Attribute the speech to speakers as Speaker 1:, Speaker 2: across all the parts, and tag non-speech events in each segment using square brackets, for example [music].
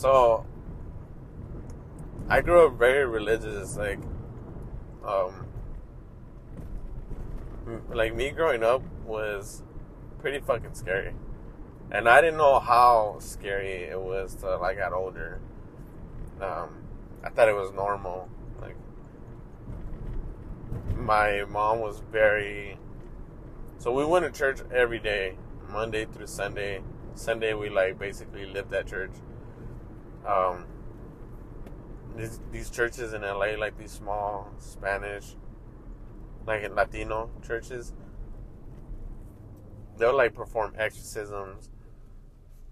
Speaker 1: So I grew up very religious, like um like me growing up was pretty fucking scary. And I didn't know how scary it was till I got older. Um, I thought it was normal. Like my mom was very so we went to church every day, Monday through Sunday. Sunday we like basically lived at church. Um, these, these churches in LA, like these small Spanish, like Latino churches, they'll like perform exorcisms.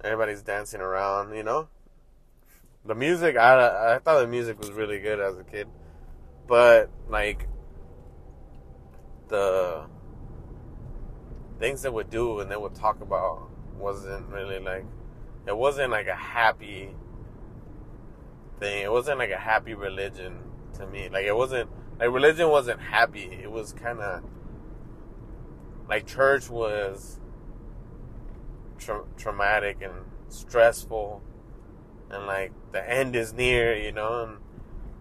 Speaker 1: Everybody's dancing around, you know. The music, I I thought the music was really good as a kid, but like the things they would do and they would talk about wasn't really like it wasn't like a happy thing. It wasn't like a happy religion to me. Like it wasn't like religion wasn't happy. It was kind of like church was tra- traumatic and stressful, and like the end is near, you know. And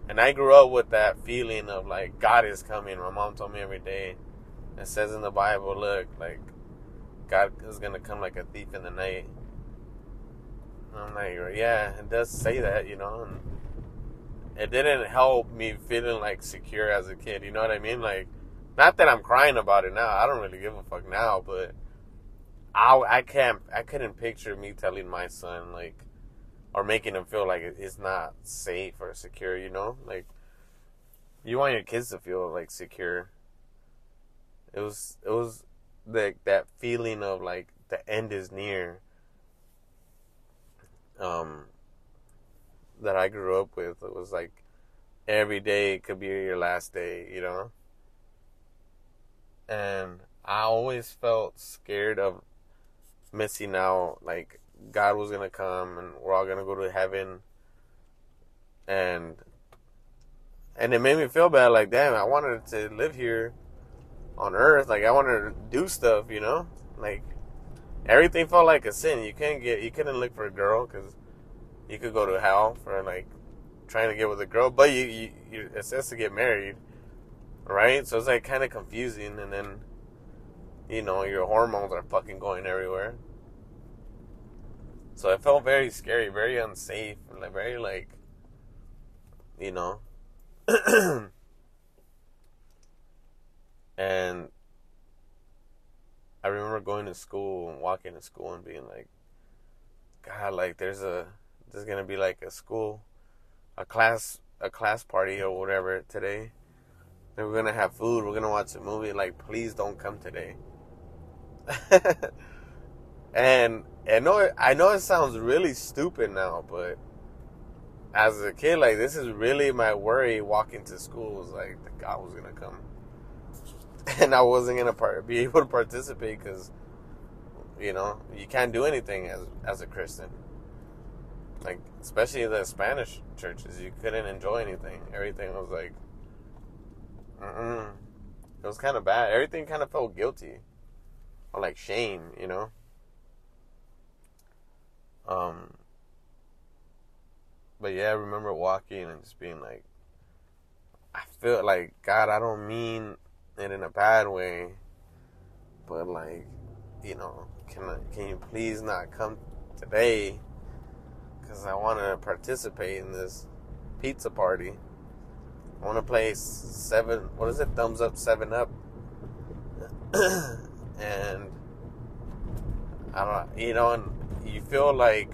Speaker 1: and I grew up with that feeling of like God is coming. My mom told me every day. It says in the Bible, look, like God is gonna come like a thief in the night. I'm like, yeah, it does say that, you know. And it didn't help me feeling like secure as a kid. You know what I mean? Like, not that I'm crying about it now. I don't really give a fuck now, but I I can't I couldn't picture me telling my son like or making him feel like it's not safe or secure. You know, like you want your kids to feel like secure. It was it was like that feeling of like the end is near um, that I grew up with. It was like every day could be your last day, you know? And I always felt scared of missing out. Like, God was going to come and we're all going to go to heaven. And, and it made me feel bad. Like, damn, I wanted to live here on earth. Like, I wanted to do stuff, you know? Like, everything felt like a sin. You couldn't get, you couldn't look for a girl because you could go to hell for like trying to get with a girl, but you, you, you it says to get married, right? So it's like kind of confusing, and then you know your hormones are fucking going everywhere. So it felt very scary, very unsafe, like very like, you know. [clears throat] and I remember going to school and walking to school and being like, God, like there's a there's gonna be like a school, a class, a class party or whatever today. And we're gonna have food. We're gonna watch a movie. Like, please don't come today. [laughs] and I know I know it sounds really stupid now, but as a kid, like this is really my worry walking to school was like the God was gonna come, [laughs] and I wasn't gonna part, be able to participate because you know you can't do anything as as a Christian like especially the Spanish churches, you couldn't enjoy anything. Everything was like, mm it was kind of bad. Everything kind of felt guilty, or like shame, you know. Um, but yeah, I remember walking and just being like, I feel like God. I don't mean it in a bad way, but like, you know, can I, can you please not come today? because I want to participate in this pizza party. I want to play seven. What is it? Thumbs up, seven up, [coughs] and I don't. You know, and you feel like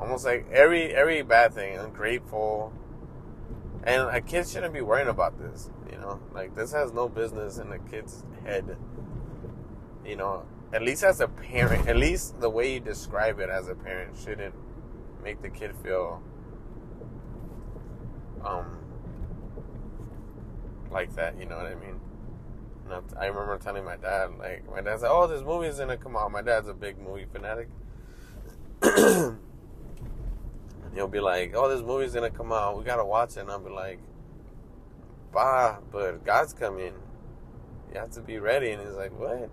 Speaker 1: almost like every every bad thing, ungrateful, and a kid shouldn't be worrying about this. You know, like this has no business in a kid's head. You know, at least as a parent, at least the way you describe it as a parent shouldn't make the kid feel um like that, you know what I mean? Not, I remember telling my dad, like, my dad said, "Oh, this movie is gonna come out." My dad's a big movie fanatic. [clears throat] he'll be like, "Oh, this movie's gonna come out. We gotta watch it." And I'll be like, "Bah, but God's coming. You have to be ready." And he's like, "What?"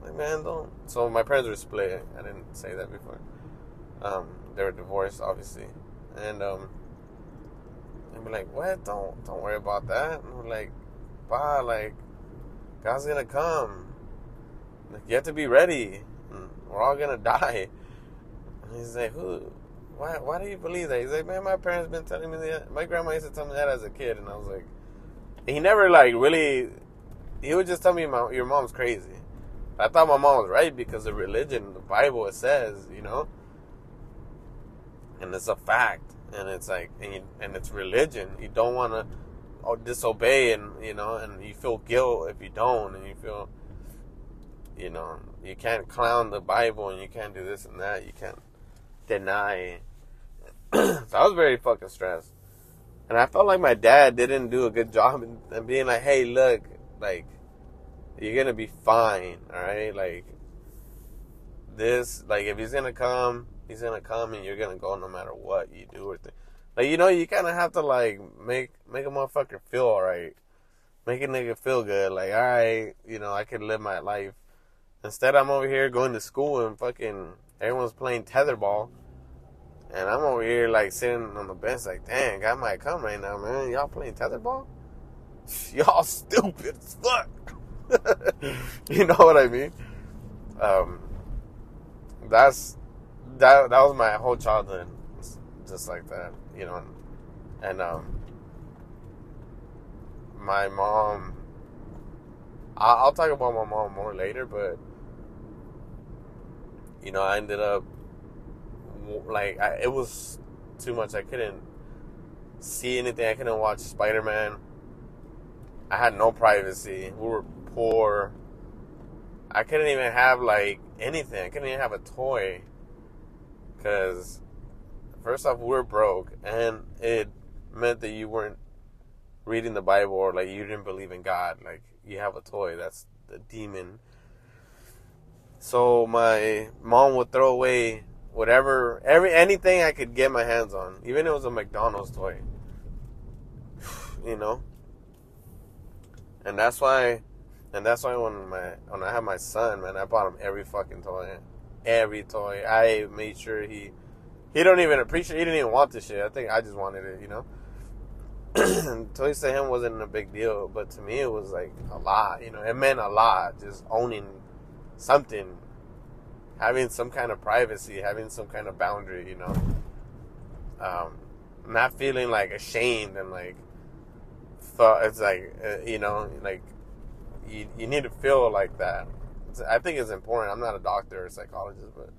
Speaker 1: I'm like, man, don't. So my parents were split. I didn't say that before. Um, they were divorced, obviously, and um, and be like, "What? Don't don't worry about that." And we're like, "Bah, like God's gonna come. Like, you have to be ready. We're all gonna [laughs] die." And he's like, "Who? Why? Why do you believe that?" He's like, "Man, my parents been telling me that. My grandma used to tell me that as a kid." And I was like, he never like really. He would just tell me, "Your mom's crazy." I thought my mom was right because the religion, the Bible, it says, you know, and it's a fact, and it's like, and, you, and it's religion. You don't want to oh, disobey, and you know, and you feel guilt if you don't, and you feel, you know, you can't clown the Bible, and you can't do this and that. You can't deny. So I was very fucking stressed, and I felt like my dad didn't do a good job in, in being like, "Hey, look, like." you're gonna be fine, all right? Like this, like if he's gonna come, he's gonna come, and you're gonna go no matter what you do or thing. Like you know, you kind of have to like make make a motherfucker feel alright, make a nigga feel good. Like all right, you know, I can live my life. Instead, I'm over here going to school and fucking everyone's playing tetherball. And I'm over here like sitting on the bench, like, dang, I might come right now, man. Y'all playing tetherball? [laughs] Y'all stupid as fuck. [laughs] you know what I mean? Um, that's that. That was my whole childhood, just like that, you know. And um, my mom. I'll talk about my mom more later, but you know, I ended up like I, it was too much. I couldn't see anything. I couldn't watch Spider Man. I had no privacy. We were poor. I couldn't even have like anything. I couldn't even have a toy because first off, we're broke, and it meant that you weren't reading the Bible or like you didn't believe in God. Like you have a toy, that's the demon. So my mom would throw away whatever, every anything I could get my hands on, even it was a McDonald's toy. [sighs] You know, and that's why and that's why when my when I had my son, man, I bought him every fucking toy, every toy. I made sure he he don't even appreciate. He didn't even want the shit. I think I just wanted it, you know. [clears throat] toys to him wasn't a big deal, but to me it was like a lot. You know, it meant a lot. Just owning something, having some kind of privacy, having some kind of boundary. You know, um, not feeling like ashamed and like thought it's like uh, you know like you, you need to feel like that. I think it's important. I'm not a doctor or psychologist, but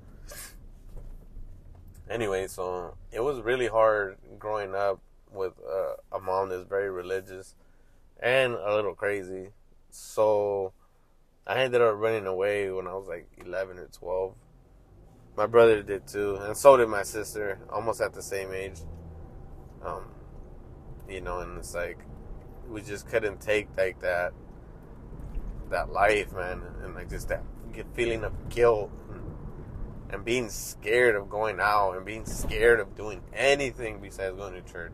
Speaker 1: anyway, so it was really hard growing up with uh, a mom that's very religious and a little crazy. So I ended up running away when I was like 11 or 12. My brother did too, and so did my sister, almost at the same age. Um, you know, and it's like we just couldn't take like that that life, man, and like just that feeling of guilt and, and being scared of going out and being scared of doing anything besides going to church.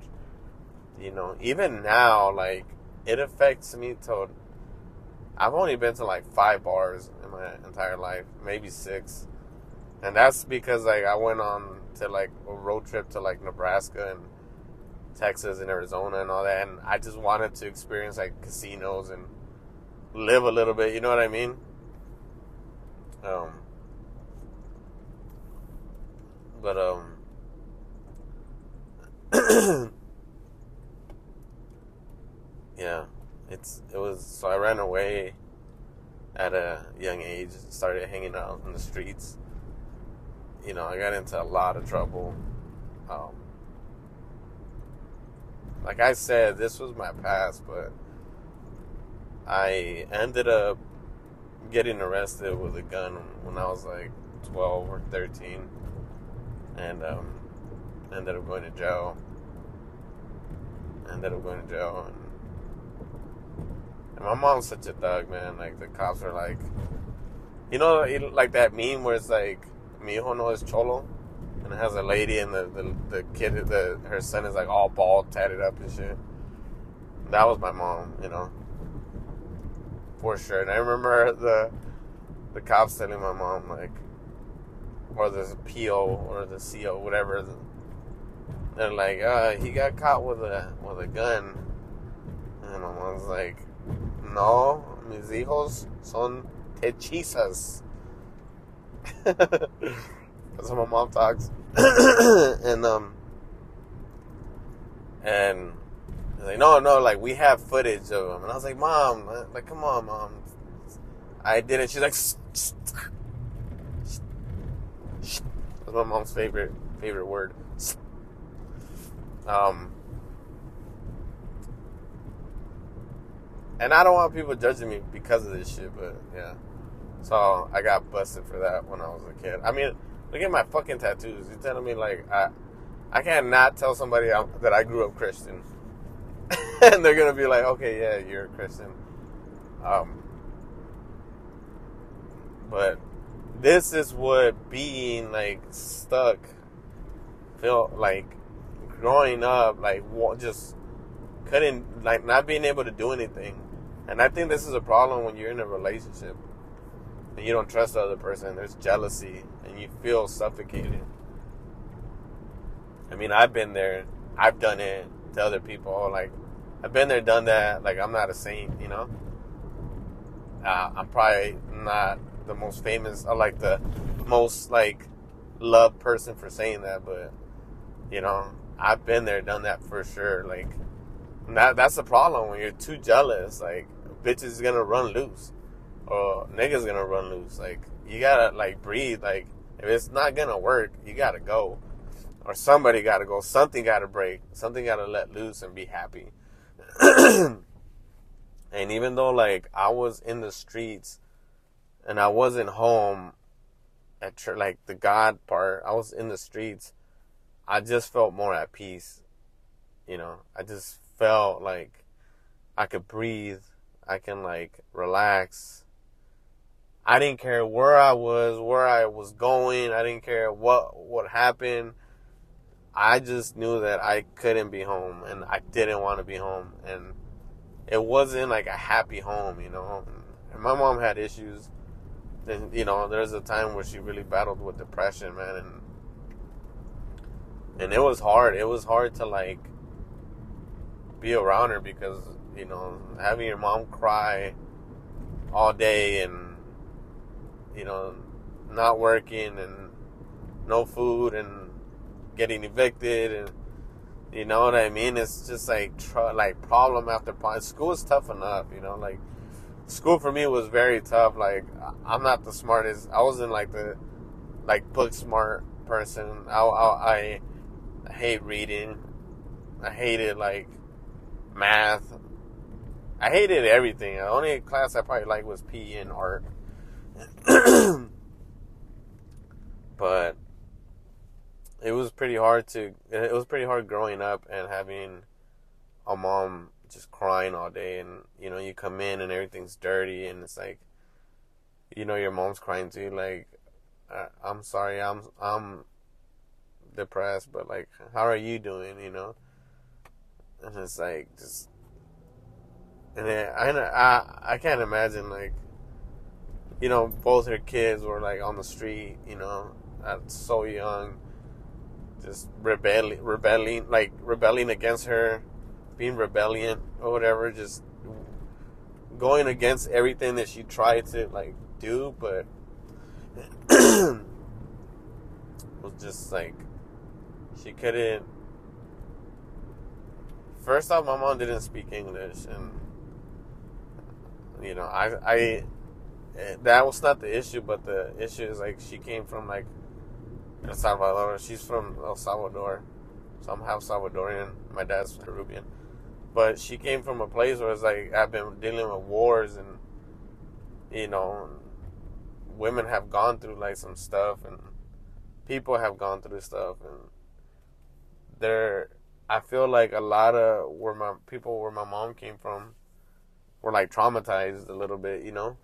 Speaker 1: You know, even now, like it affects me to. I've only been to like five bars in my entire life, maybe six, and that's because like I went on to like a road trip to like Nebraska and Texas and Arizona and all that, and I just wanted to experience like casinos and live a little bit. You know what I mean? Um, but um, [coughs] yeah, it's it was. So I ran away at a young age. Started hanging out in the streets. You know, I got into a lot of trouble. Um, like I said, this was my past, but I ended up getting arrested with a gun when I was like 12 or 13 and um, ended up going to jail. Ended up going to jail. And, and my mom's such a thug, man. Like, the cops are like, you know, like that meme where it's like, mi hijo no es cholo? And it has a lady and the, the, the kid, the, her son is like all bald, tatted up and shit. That was my mom, you know for sure. And I remember the the cops telling my mom like, or the PO or the CO, whatever. They're like, uh, he got caught with a with a gun, and my mom's like, no, mis hijos son hechizas. [laughs] That's how my mom talks, [coughs] and um, and like, no, no, like we have footage of them. and I was like, mom, like, come on, mom, I did it. She's like, that's my mom's favorite favorite word. Um, and I don't want people judging me because of this shit, but yeah. So I got busted for that when I was a kid. I mean, look at my fucking tattoos. You telling me like I, I can't not tell somebody that I grew up Christian, [laughs] and they're gonna be like, okay, yeah, you're a Christian. Um, but this is what being like stuck feel like growing up like just couldn't like not being able to do anything and i think this is a problem when you're in a relationship and you don't trust the other person. There's jealousy and you feel suffocated. I mean i've been there. I've done it to other people. Like i've been there done that. Like i'm not a saint you know? Uh, i'm probably not the most famous or like the most like loved person for saying that, but you know, I've been there, done that for sure. Like that that's the problem when you're too jealous. Like bitches is gonna run loose, or niggas gonna run loose. Like you gotta like breathe. Like if it's not gonna work, you gotta go, or somebody gotta go. Something gotta break. Something gotta let loose and be happy. [clears throat] and even though like I was in the streets and I wasn't home at like the God part. I was in the streets. I just felt more at peace. You know, I just felt like I could breathe. I can like relax. I didn't care where I was, where I was going. I didn't care what what happened. I just knew that I couldn't be home and I didn't want to be home and it wasn't like a happy home, you know. And my mom had issues and you know, there's a time where she really battled with depression, man, and and it was hard. It was hard to like be around her because you know having your mom cry all day and you know not working and no food and getting evicted and you know what I mean. It's just like tr- like problem after problem. School is tough enough, you know, like school for me was very tough. Like I'm not the smartest. I wasn't like the like book smart person. I, I, I hate reading. I hated like math. I hated everything. The only class I probably liked was PE and art. [clears throat] but it was pretty hard to. It was pretty hard growing up and having a mom just crying all day and you know you come in and everything's dirty and it's like you know your mom's crying too like i'm sorry i'm i'm depressed but like how are you doing you know and it's like just and I, I i can't imagine like you know both her kids were like on the street you know at so young just rebelling rebelling like rebelling against her being rebellion or whatever, just going against everything that she tried to like do, but [clears throat] was just like she couldn't. First off, my mom didn't speak English, and you know, I, I, eh, that was not the issue, but the issue is like she came from like El Salvador. She's from El Salvador, so I'm half Salvadorian. My dad's Peruvian. But she came from a place where it's like I've been dealing with wars and you know women have gone through like some stuff and people have gone through stuff and there I feel like a lot of where my people where my mom came from were like traumatized a little bit, you know.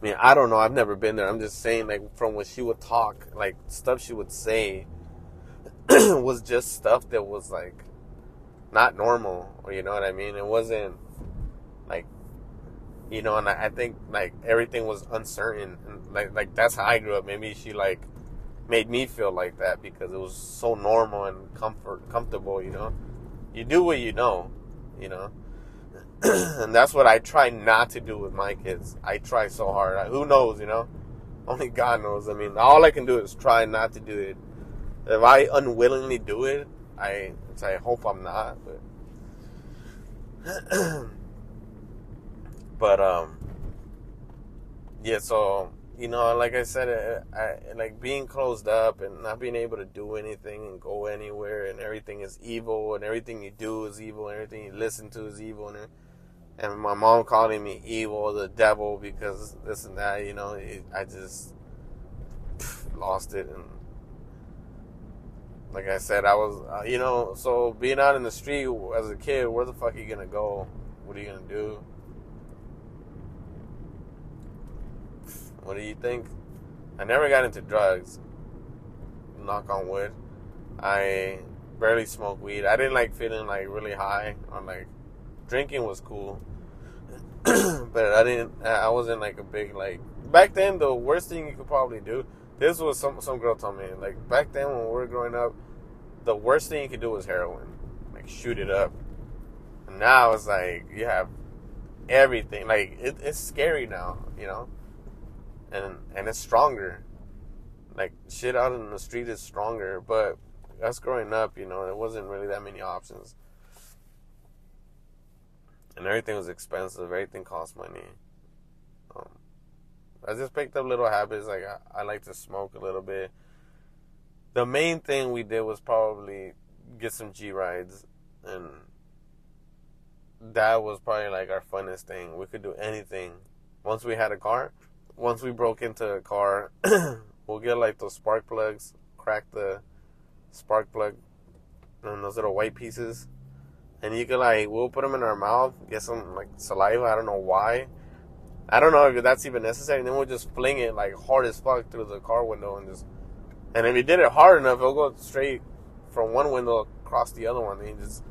Speaker 1: I mean, I don't know. I've never been there. I'm just saying, like, from what she would talk, like, stuff she would say [clears throat] was just stuff that was, like, not normal, or you know what I mean? It wasn't like you know, and I, I think like everything was uncertain, and like like that's how I grew up. Maybe she like made me feel like that because it was so normal and comfort comfortable. You know, you do what you know, you know, [clears throat] and that's what I try not to do with my kids. I try so hard. I, who knows, you know? [laughs] Only God knows. I mean, all I can do is try not to do it. If I unwillingly do it, I I hope I'm not, but. [clears throat] but um yeah so you know like i said uh, I, like being closed up and not being able to do anything and go anywhere and everything is evil and everything you do is evil and everything you listen to is evil and and my mom calling me evil the devil because this and that you know it, i just pff, lost it and like i said i was uh, you know so being out in the street as a kid where the fuck are you gonna go what are you gonna do What do you think? I never got into drugs. Knock on wood. I barely smoked weed. I didn't like feeling like really high or like drinking was cool. But I didn't I wasn't like a big like back then the worst thing you could probably do this was some some girl told me like back then when we were growing up the worst thing you could do was heroin like shoot it up and now it's like you have everything like it, it's scary now you know and and it's stronger. Like shit out in the street is stronger, but us growing up, you know, it wasn't really that many options. And everything was expensive. Everything cost money. Um, I just picked up little habits. Like I, I like to smoke a little bit. The main thing we did was probably get some G rides, and that was probably like our funnest thing. We could do anything once we had a car once we broke into a car, [clears throat] we'll get like those spark plugs, crack the spark plug, and those little white pieces, and you can like we'll put them in our mouth, get some like saliva. I don't know why. I don't know if that's even necessary. And then we'll just fling it like hard as fuck through the car window and just. And if you did it hard enough, it'll go straight from one window across the other one. And just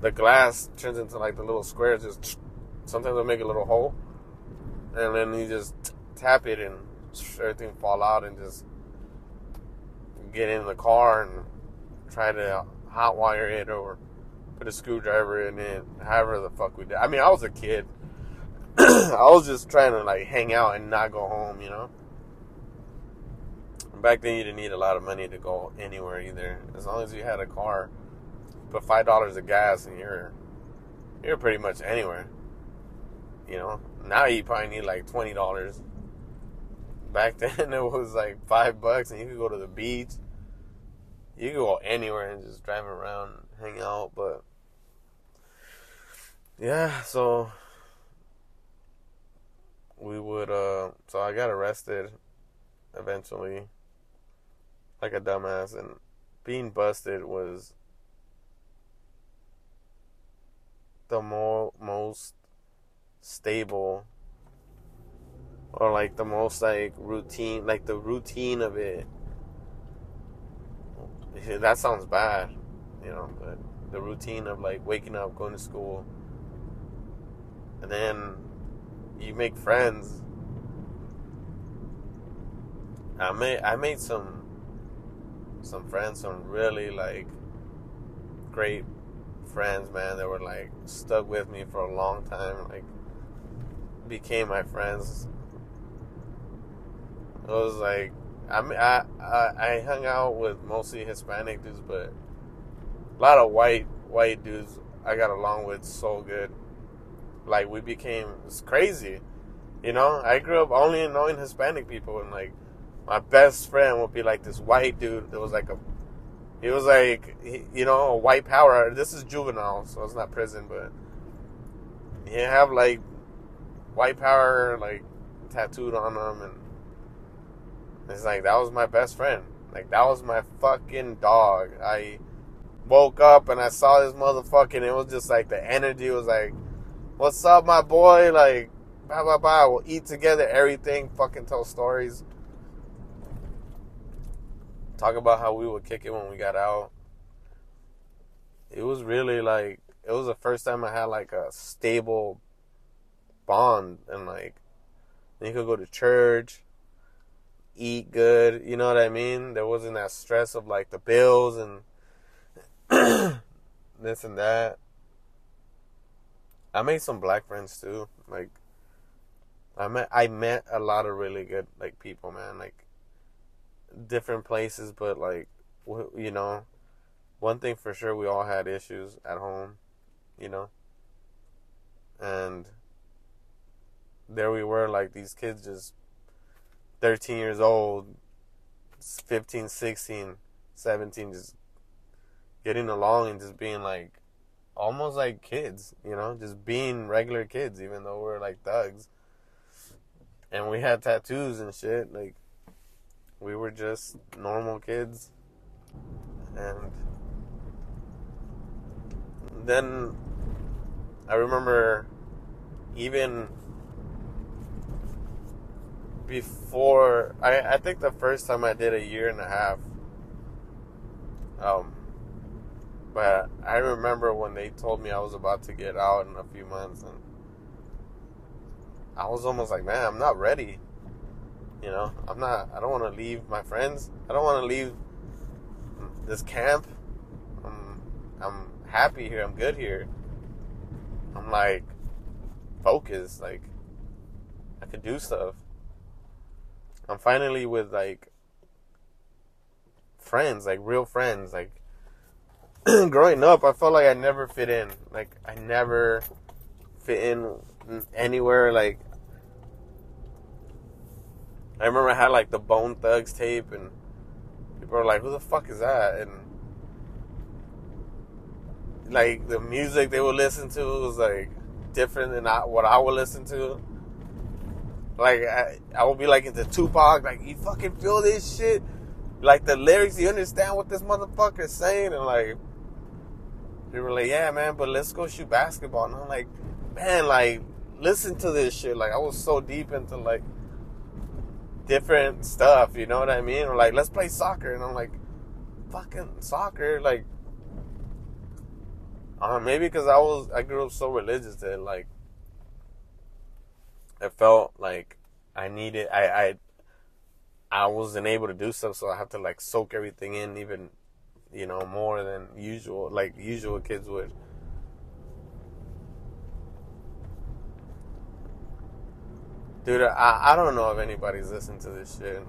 Speaker 1: the glass turns into like the little squares. Just sometimes they'll make a little hole, and then you just tap it and everything fall out and just get in the car and try to hot wire it or put a screwdriver in it, however the fuck we did. I mean, I was a kid. [clears throat] I was just trying to like hang out and not go home, you know. Back then, you didn't need a lot of money to go anywhere either. As long as you had a car, put five dollars of gas, and you're you're pretty much anywhere. You know. Now you probably need like twenty dollars back [laughs] then it was like five bucks and you could go to the beach. You could go anywhere and just drive around, hang out, but yeah, so we would uh so I got arrested eventually like a dumbass and being busted was the more most stable or like the most like routine, like the routine of it. That sounds bad, you know, but the routine of like waking up, going to school, and then you make friends. I made I made some some friends, some really like great friends, man. That were like stuck with me for a long time, like became my friends it was like I I, I I hung out with mostly Hispanic dudes, but a lot of white white dudes I got along with so good. Like we became it's crazy, you know. I grew up only knowing Hispanic people, and like my best friend would be like this white dude that was like a he was like he, you know a white power. This is juvenile, so it's not prison, but he have like white power like tattooed on him and it's like that was my best friend. Like that was my fucking dog. I woke up and I saw this motherfucking. It was just like the energy was like, "What's up, my boy?" Like, blah blah blah. We'll eat together. Everything. Fucking tell stories. Talk about how we would kick it when we got out. It was really like it was the first time I had like a stable bond and like you could go to church, eat good, you know what I mean? There wasn't that stress of like the bills and [clears throat] this and that. I made some black friends too. Like I met I met a lot of really good like people, man. Like different places, but like you know, one thing for sure, we all had issues at home, you know, and there we were, like these kids just 13 years old, 15, 16, 17, just getting along and just being like almost like kids, you know, just being regular kids, even though we're like thugs. And we had tattoos and shit. Like, we were just normal kids. And then I remember even before I, I think the first time I did a year and a half um but I remember when they told me I was about to get out in a few months and I was almost like man I'm not ready. You know I'm not I don't want to leave my friends. I don't want to leave this camp. I'm I'm happy here. I'm good here. I'm like focused. Like I could do stuff. I'm finally with like friends, like real friends. Like [clears throat] growing up, I felt like I never fit in. Like I never fit in anywhere. Like I remember I had like the Bone Thugs tape, and people were like, "Who the fuck is that?" And like the music they would listen to was like different than what I would listen to. Like I, I would be like into Tupac, like you fucking feel this shit, like the lyrics. You understand what this motherfucker is saying, and like they were like, yeah, man, but let's go shoot basketball. And I'm like, man, like listen to this shit. Like I was so deep into like different stuff, you know what I mean? Or like let's play soccer, and I'm like, fucking soccer, like. Uh, maybe because I was I grew up so religious that like it felt like I needed I I I wasn't able to do stuff, so I have to like soak everything in even you know more than usual, like usual kids would. Dude, I, I don't know if anybody's listening to this shit.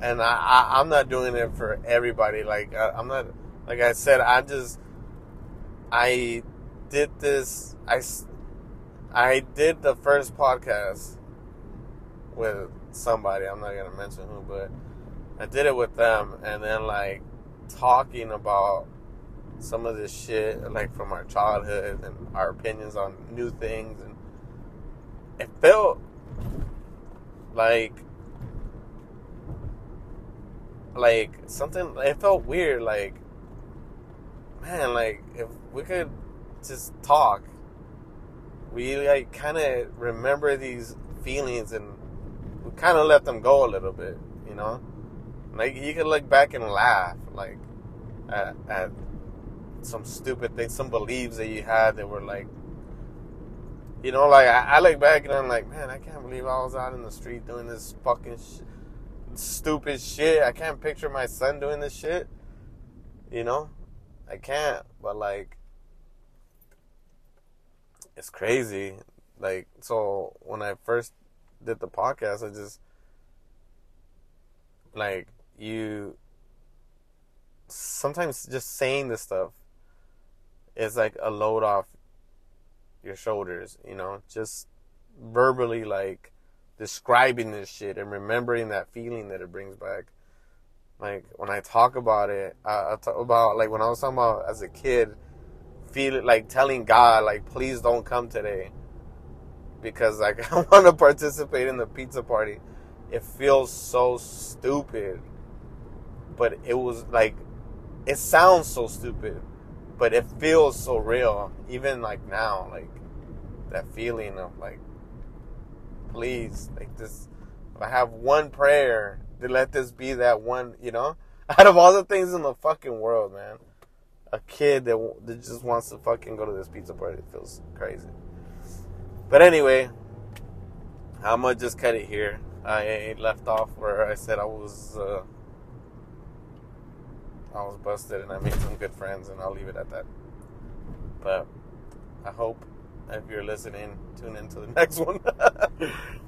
Speaker 1: And I, I, I'm not doing it for everybody. Like, I, I'm not, like I said, I just, I did this, I, I did the first podcast with somebody. I'm not gonna mention who, but I did it with them, and then like talking about some of this shit, like from our childhood and our opinions on new things, and it felt like like something. It felt weird, like man, like if we could just talk we like kind of remember these feelings and we kind of let them go a little bit, you know. Like you can look back and laugh, like at, at some stupid things, some beliefs that you had that were like, you know, like I, I look back and I'm like, man, I can't believe I was out in the street doing this fucking sh- stupid shit. I can't picture my son doing this shit, you know. I can't, but like it's crazy. Like, so when I first did the podcast, I just, like, you, sometimes just saying this stuff is like a load off your shoulders, you know, just verbally, like, describing this shit and remembering that feeling that it brings back. Like, when I talk about it, I, I talk about, like, when I was talking about as a kid, feel like telling God like please don't come today because like [laughs] I want to participate in the pizza party. It feels so stupid. But it was like it sounds so stupid, but it feels so real even like now like that feeling of like please like this if I have one prayer to let this be that one, you know? [laughs] Out of all the things in the fucking world, man. a kid that, that just wants to fucking go to this pizza party. It feels crazy. But anyway, I'm gonna just cut it here. I left off where I said I was uh, I was busted and I made some good friends, and I'll leave it at that. But I hope if you're listening, tune into the [laughs] next one. [laughs]